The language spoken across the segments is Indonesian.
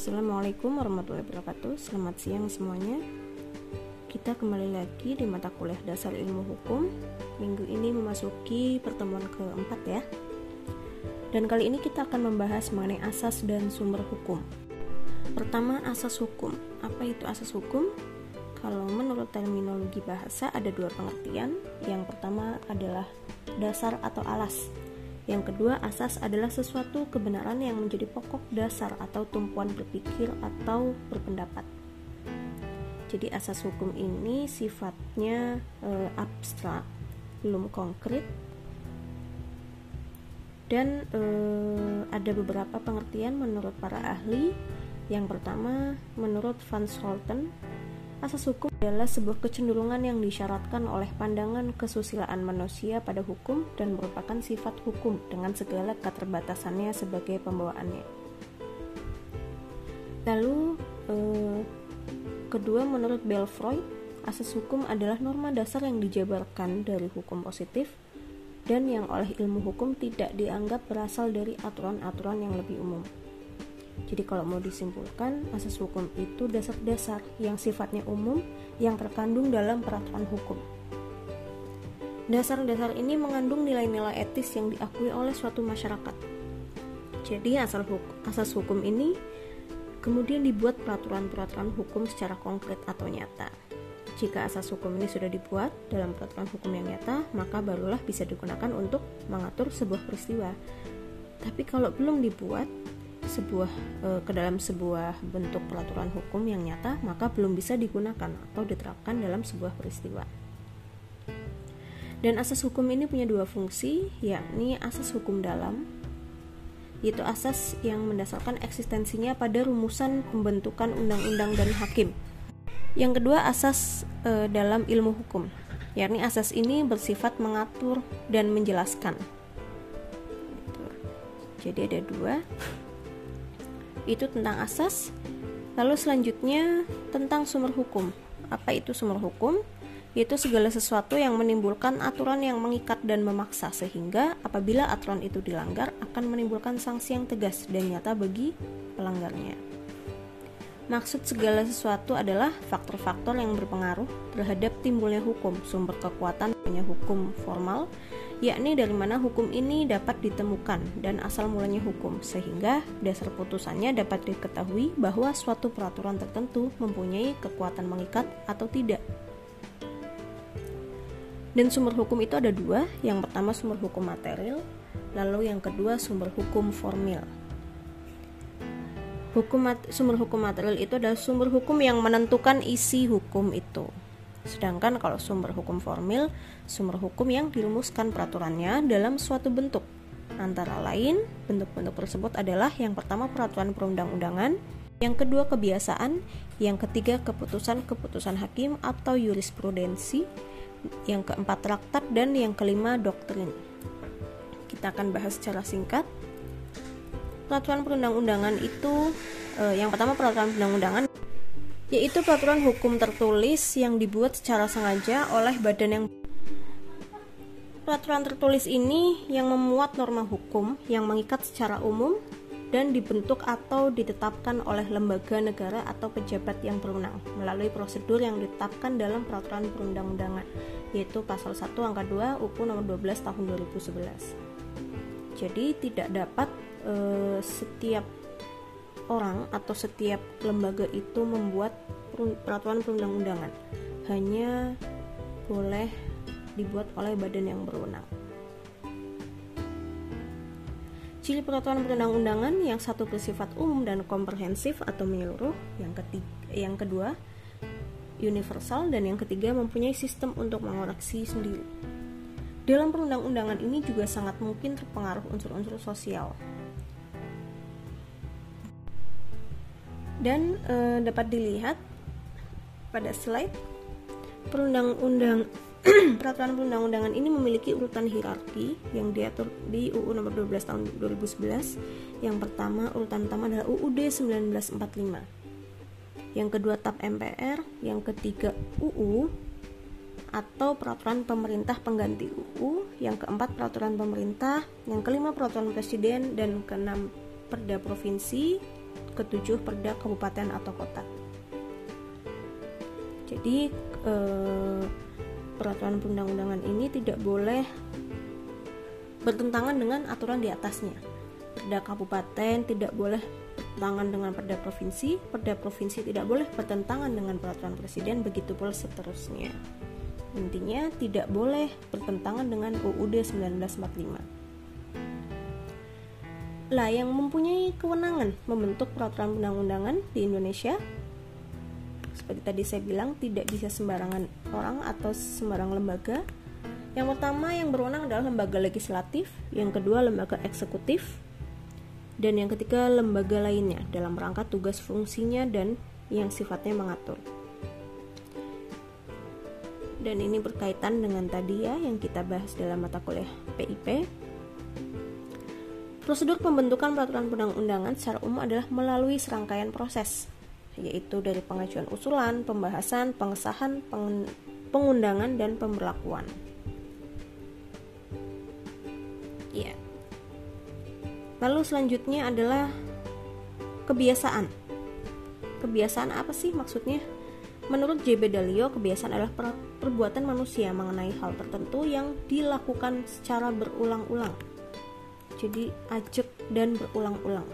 Assalamualaikum warahmatullahi wabarakatuh. Selamat siang semuanya. Kita kembali lagi di mata kuliah dasar ilmu hukum. Minggu ini memasuki pertemuan keempat ya. Dan kali ini kita akan membahas mengenai asas dan sumber hukum. Pertama asas hukum. Apa itu asas hukum? Kalau menurut terminologi bahasa ada dua pengertian. Yang pertama adalah dasar atau alas yang kedua, asas adalah sesuatu kebenaran yang menjadi pokok dasar atau tumpuan berpikir atau berpendapat. Jadi asas hukum ini sifatnya e, abstrak, belum konkret, dan e, ada beberapa pengertian menurut para ahli. Yang pertama, menurut Van Scholten, Asas hukum adalah sebuah kecenderungan yang disyaratkan oleh pandangan kesusilaan manusia pada hukum dan merupakan sifat hukum dengan segala keterbatasannya sebagai pembawaannya. Lalu eh, kedua menurut Belfroy, asas hukum adalah norma dasar yang dijabarkan dari hukum positif dan yang oleh ilmu hukum tidak dianggap berasal dari aturan-aturan yang lebih umum. Jadi kalau mau disimpulkan, asas hukum itu dasar-dasar yang sifatnya umum yang terkandung dalam peraturan hukum. Dasar-dasar ini mengandung nilai-nilai etis yang diakui oleh suatu masyarakat. Jadi asal hukum, asas hukum ini kemudian dibuat peraturan-peraturan hukum secara konkret atau nyata. Jika asas hukum ini sudah dibuat dalam peraturan hukum yang nyata, maka barulah bisa digunakan untuk mengatur sebuah peristiwa. Tapi kalau belum dibuat, sebuah e, ke dalam sebuah bentuk peraturan hukum yang nyata, maka belum bisa digunakan atau diterapkan dalam sebuah peristiwa. Dan asas hukum ini punya dua fungsi, yakni asas hukum dalam, yaitu asas yang mendasarkan eksistensinya pada rumusan pembentukan undang-undang dan hakim. Yang kedua, asas e, dalam ilmu hukum, yakni asas ini bersifat mengatur dan menjelaskan. Jadi ada dua itu tentang asas. Lalu selanjutnya tentang sumber hukum. Apa itu sumber hukum? Yaitu segala sesuatu yang menimbulkan aturan yang mengikat dan memaksa sehingga apabila aturan itu dilanggar akan menimbulkan sanksi yang tegas dan nyata bagi pelanggarnya. Maksud segala sesuatu adalah faktor-faktor yang berpengaruh terhadap timbulnya hukum, sumber kekuatan punya hukum formal, yakni dari mana hukum ini dapat ditemukan dan asal mulanya hukum, sehingga dasar putusannya dapat diketahui bahwa suatu peraturan tertentu mempunyai kekuatan mengikat atau tidak. Dan sumber hukum itu ada dua, yang pertama sumber hukum material, lalu yang kedua sumber hukum formil. Hukum sumber hukum material itu adalah sumber hukum yang menentukan isi hukum itu. Sedangkan kalau sumber hukum formil, sumber hukum yang dirumuskan peraturannya dalam suatu bentuk. Antara lain, bentuk-bentuk tersebut adalah yang pertama peraturan perundang-undangan, yang kedua kebiasaan, yang ketiga keputusan-keputusan hakim atau jurisprudensi, yang keempat traktat dan yang kelima doktrin. Kita akan bahas secara singkat peraturan perundang-undangan itu eh, yang pertama peraturan perundang-undangan yaitu peraturan hukum tertulis yang dibuat secara sengaja oleh badan yang Peraturan tertulis ini yang memuat norma hukum yang mengikat secara umum dan dibentuk atau ditetapkan oleh lembaga negara atau pejabat yang berwenang melalui prosedur yang ditetapkan dalam peraturan perundang-undangan yaitu pasal 1 angka 2 UU nomor 12 tahun 2011. Jadi tidak dapat eh, setiap orang atau setiap lembaga itu membuat peraturan perundang-undangan hanya boleh dibuat oleh badan yang berwenang. Ciri peraturan perundang-undangan yang satu bersifat umum dan komprehensif atau menyeluruh, yang ketiga, yang kedua universal dan yang ketiga mempunyai sistem untuk mengoreksi sendiri. Dalam perundang-undangan ini juga sangat mungkin terpengaruh unsur-unsur sosial. Dan e, dapat dilihat pada slide perundang-undang peraturan perundang-undangan ini memiliki urutan hierarki yang diatur di UU nomor 12 tahun 2011. Yang pertama, urutan pertama adalah UUD 1945. Yang kedua TAP MPR, yang ketiga UU atau peraturan pemerintah pengganti UU, yang keempat peraturan pemerintah, yang kelima peraturan presiden. Dan keenam perda provinsi, ketujuh Perda Kabupaten atau Kota. Jadi eh, peraturan perundang-undangan ini tidak boleh bertentangan dengan aturan di atasnya. Perda kabupaten tidak boleh bertentangan dengan perda provinsi, perda provinsi tidak boleh bertentangan dengan peraturan presiden, begitu pula seterusnya. Intinya tidak boleh bertentangan dengan UUD 1945 lah yang mempunyai kewenangan membentuk peraturan undang-undangan di Indonesia seperti tadi saya bilang tidak bisa sembarangan orang atau sembarang lembaga. Yang pertama yang berwenang adalah lembaga legislatif yang kedua lembaga eksekutif dan yang ketiga lembaga lainnya dalam rangka tugas fungsinya dan yang sifatnya mengatur. Dan ini berkaitan dengan tadi ya yang kita bahas dalam mata kuliah PIP Prosedur pembentukan peraturan perundang-undangan secara umum adalah melalui serangkaian proses, yaitu dari pengajuan usulan, pembahasan, pengesahan, pengundangan, dan pemberlakuan. Ya. Lalu selanjutnya adalah kebiasaan. Kebiasaan apa sih maksudnya? Menurut J.B. Dalio, kebiasaan adalah perbuatan manusia mengenai hal tertentu yang dilakukan secara berulang-ulang jadi ajak dan berulang-ulang.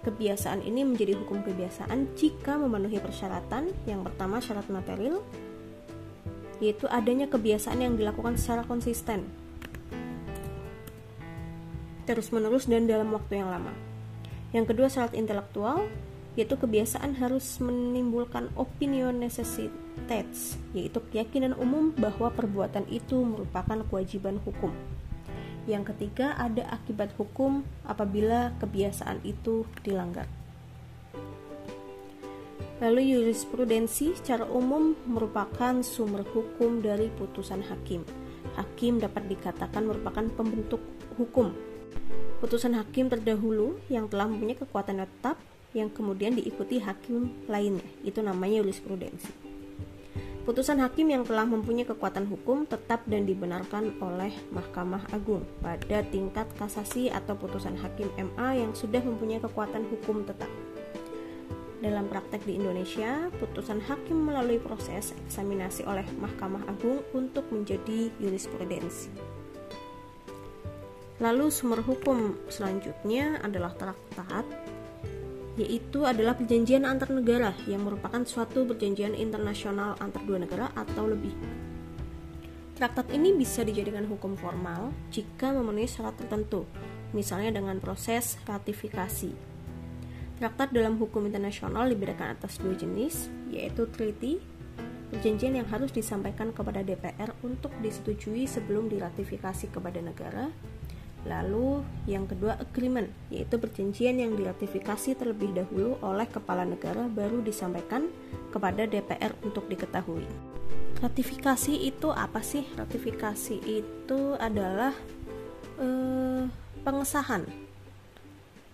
Kebiasaan ini menjadi hukum kebiasaan jika memenuhi persyaratan. Yang pertama syarat material, yaitu adanya kebiasaan yang dilakukan secara konsisten, terus-menerus dan dalam waktu yang lama. Yang kedua syarat intelektual, yaitu kebiasaan harus menimbulkan opinion necessitates, yaitu keyakinan umum bahwa perbuatan itu merupakan kewajiban hukum. Yang ketiga, ada akibat hukum apabila kebiasaan itu dilanggar. Lalu jurisprudensi secara umum merupakan sumber hukum dari putusan hakim. Hakim dapat dikatakan merupakan pembentuk hukum. Putusan hakim terdahulu yang telah mempunyai kekuatan tetap yang kemudian diikuti hakim lainnya. Itu namanya jurisprudensi. Putusan hakim yang telah mempunyai kekuatan hukum tetap dan dibenarkan oleh Mahkamah Agung pada tingkat kasasi atau putusan hakim MA yang sudah mempunyai kekuatan hukum tetap. Dalam praktek di Indonesia, putusan hakim melalui proses eksaminasi oleh Mahkamah Agung untuk menjadi jurisprudensi. Lalu sumber hukum selanjutnya adalah traktat yaitu adalah perjanjian antar negara yang merupakan suatu perjanjian internasional antar dua negara atau lebih. Traktat ini bisa dijadikan hukum formal jika memenuhi syarat tertentu, misalnya dengan proses ratifikasi. Traktat dalam hukum internasional dibedakan atas dua jenis, yaitu treaty, perjanjian yang harus disampaikan kepada DPR untuk disetujui sebelum diratifikasi kepada negara, Lalu yang kedua agreement, yaitu perjanjian yang diratifikasi terlebih dahulu oleh kepala negara baru disampaikan kepada DPR untuk diketahui. Ratifikasi itu apa sih? Ratifikasi itu adalah eh, pengesahan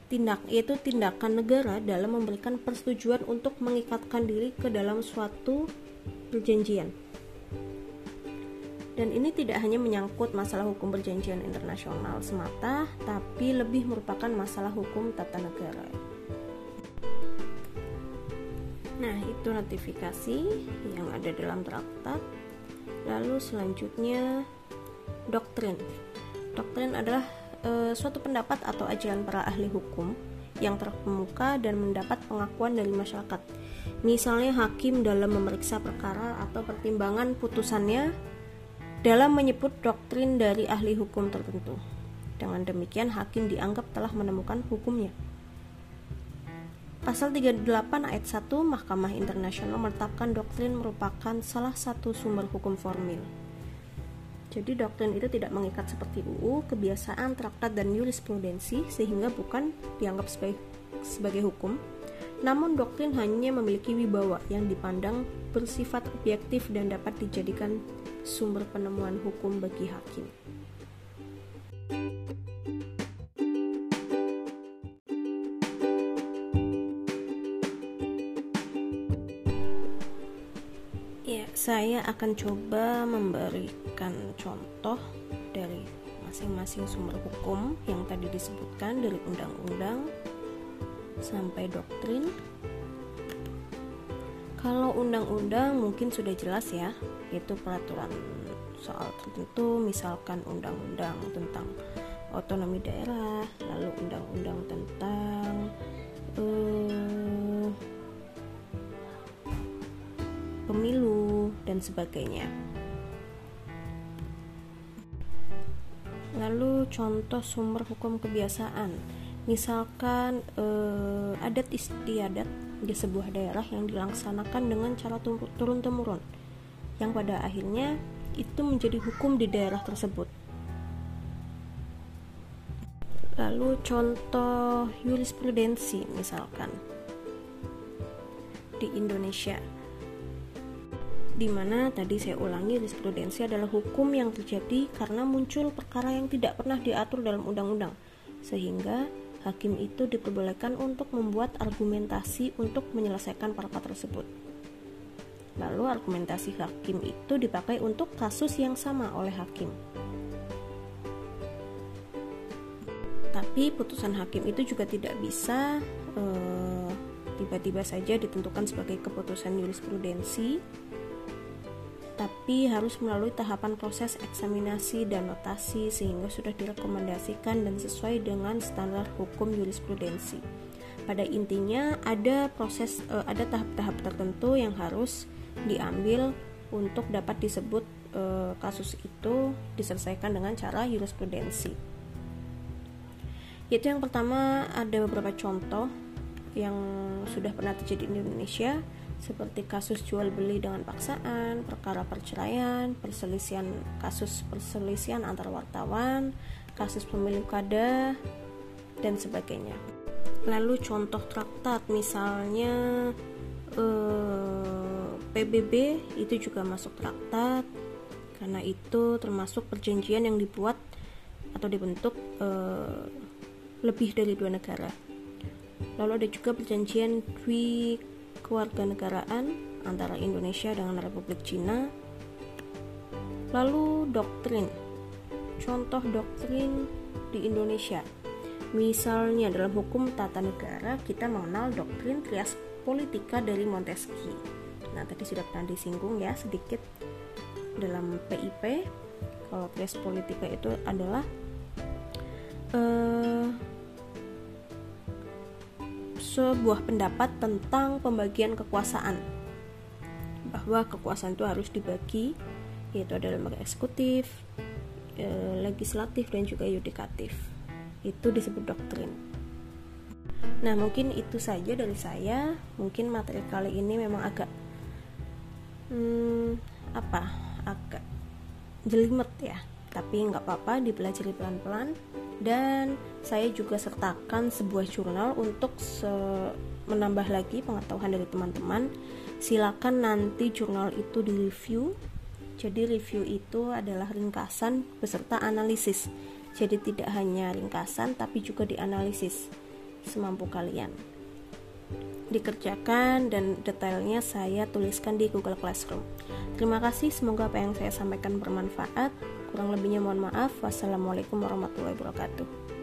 tindak yaitu tindakan negara dalam memberikan persetujuan untuk mengikatkan diri ke dalam suatu perjanjian dan ini tidak hanya menyangkut masalah hukum perjanjian internasional semata, tapi lebih merupakan masalah hukum tata negara. Nah, itu notifikasi yang ada dalam traktat. Lalu selanjutnya doktrin. Doktrin adalah e, suatu pendapat atau ajaran para ahli hukum yang terkemuka dan mendapat pengakuan dari masyarakat. Misalnya hakim dalam memeriksa perkara atau pertimbangan putusannya dalam menyebut doktrin dari ahli hukum tertentu. Dengan demikian hakim dianggap telah menemukan hukumnya. Pasal 38 ayat 1 Mahkamah Internasional menetapkan doktrin merupakan salah satu sumber hukum formil. Jadi doktrin itu tidak mengikat seperti UU, kebiasaan, traktat, dan jurisprudensi sehingga bukan dianggap sebagai, sebagai hukum. Namun doktrin hanya memiliki wibawa yang dipandang bersifat objektif dan dapat dijadikan sumber penemuan hukum bagi hakim. Ya, saya akan coba memberikan contoh dari masing-masing sumber hukum yang tadi disebutkan dari undang-undang sampai doktrin. Kalau undang-undang mungkin sudah jelas ya, itu peraturan soal tertentu, misalkan undang-undang tentang otonomi daerah, lalu undang-undang tentang eh, pemilu dan sebagainya. Lalu contoh sumber hukum kebiasaan, misalkan eh, adat istiadat di sebuah daerah yang dilaksanakan dengan cara turun temurun, yang pada akhirnya itu menjadi hukum di daerah tersebut. Lalu contoh jurisprudensi misalkan di Indonesia di mana tadi saya ulangi jurisprudensi adalah hukum yang terjadi karena muncul perkara yang tidak pernah diatur dalam undang-undang sehingga hakim itu diperbolehkan untuk membuat argumentasi untuk menyelesaikan perkara tersebut lalu argumentasi hakim itu dipakai untuk kasus yang sama oleh hakim tapi putusan hakim itu juga tidak bisa eh, tiba-tiba saja ditentukan sebagai keputusan jurisprudensi tapi harus melalui tahapan proses eksaminasi dan notasi sehingga sudah direkomendasikan dan sesuai dengan standar hukum jurisprudensi. Pada intinya ada proses uh, ada tahap-tahap tertentu yang harus diambil untuk dapat disebut uh, kasus itu diselesaikan dengan cara jurisprudensi. Yaitu yang pertama ada beberapa contoh yang sudah pernah terjadi di Indonesia seperti kasus jual beli dengan paksaan, perkara perceraian, perselisihan kasus perselisihan antar wartawan, kasus pemilu kada dan sebagainya. Lalu contoh traktat misalnya PBB itu juga masuk traktat karena itu termasuk perjanjian yang dibuat atau dibentuk eh, lebih dari dua negara. Lalu ada juga perjanjian dwi kewarganegaraan antara Indonesia dengan Republik Cina. Lalu doktrin. Contoh doktrin di Indonesia. Misalnya dalam hukum tata negara kita mengenal doktrin trias politika dari Montesquieu. Nah, tadi sudah pernah disinggung ya sedikit dalam PIP. Kalau trias politika itu adalah uh, sebuah pendapat tentang pembagian kekuasaan bahwa kekuasaan itu harus dibagi yaitu ada lembaga eksekutif, e, legislatif dan juga yudikatif. Itu disebut doktrin. Nah, mungkin itu saja dari saya. Mungkin materi kali ini memang agak hmm, apa? agak jelimet ya. Tapi nggak apa-apa, dipelajari pelan-pelan. Dan saya juga sertakan sebuah jurnal untuk se menambah lagi pengetahuan dari teman-teman. Silakan nanti jurnal itu di review jadi review itu adalah ringkasan beserta analisis. Jadi tidak hanya ringkasan tapi juga dianalisis semampu kalian dikerjakan dan detailnya saya tuliskan di Google Classroom. Terima kasih, semoga apa yang saya sampaikan bermanfaat. Kurang lebihnya mohon maaf. Wassalamualaikum warahmatullahi wabarakatuh.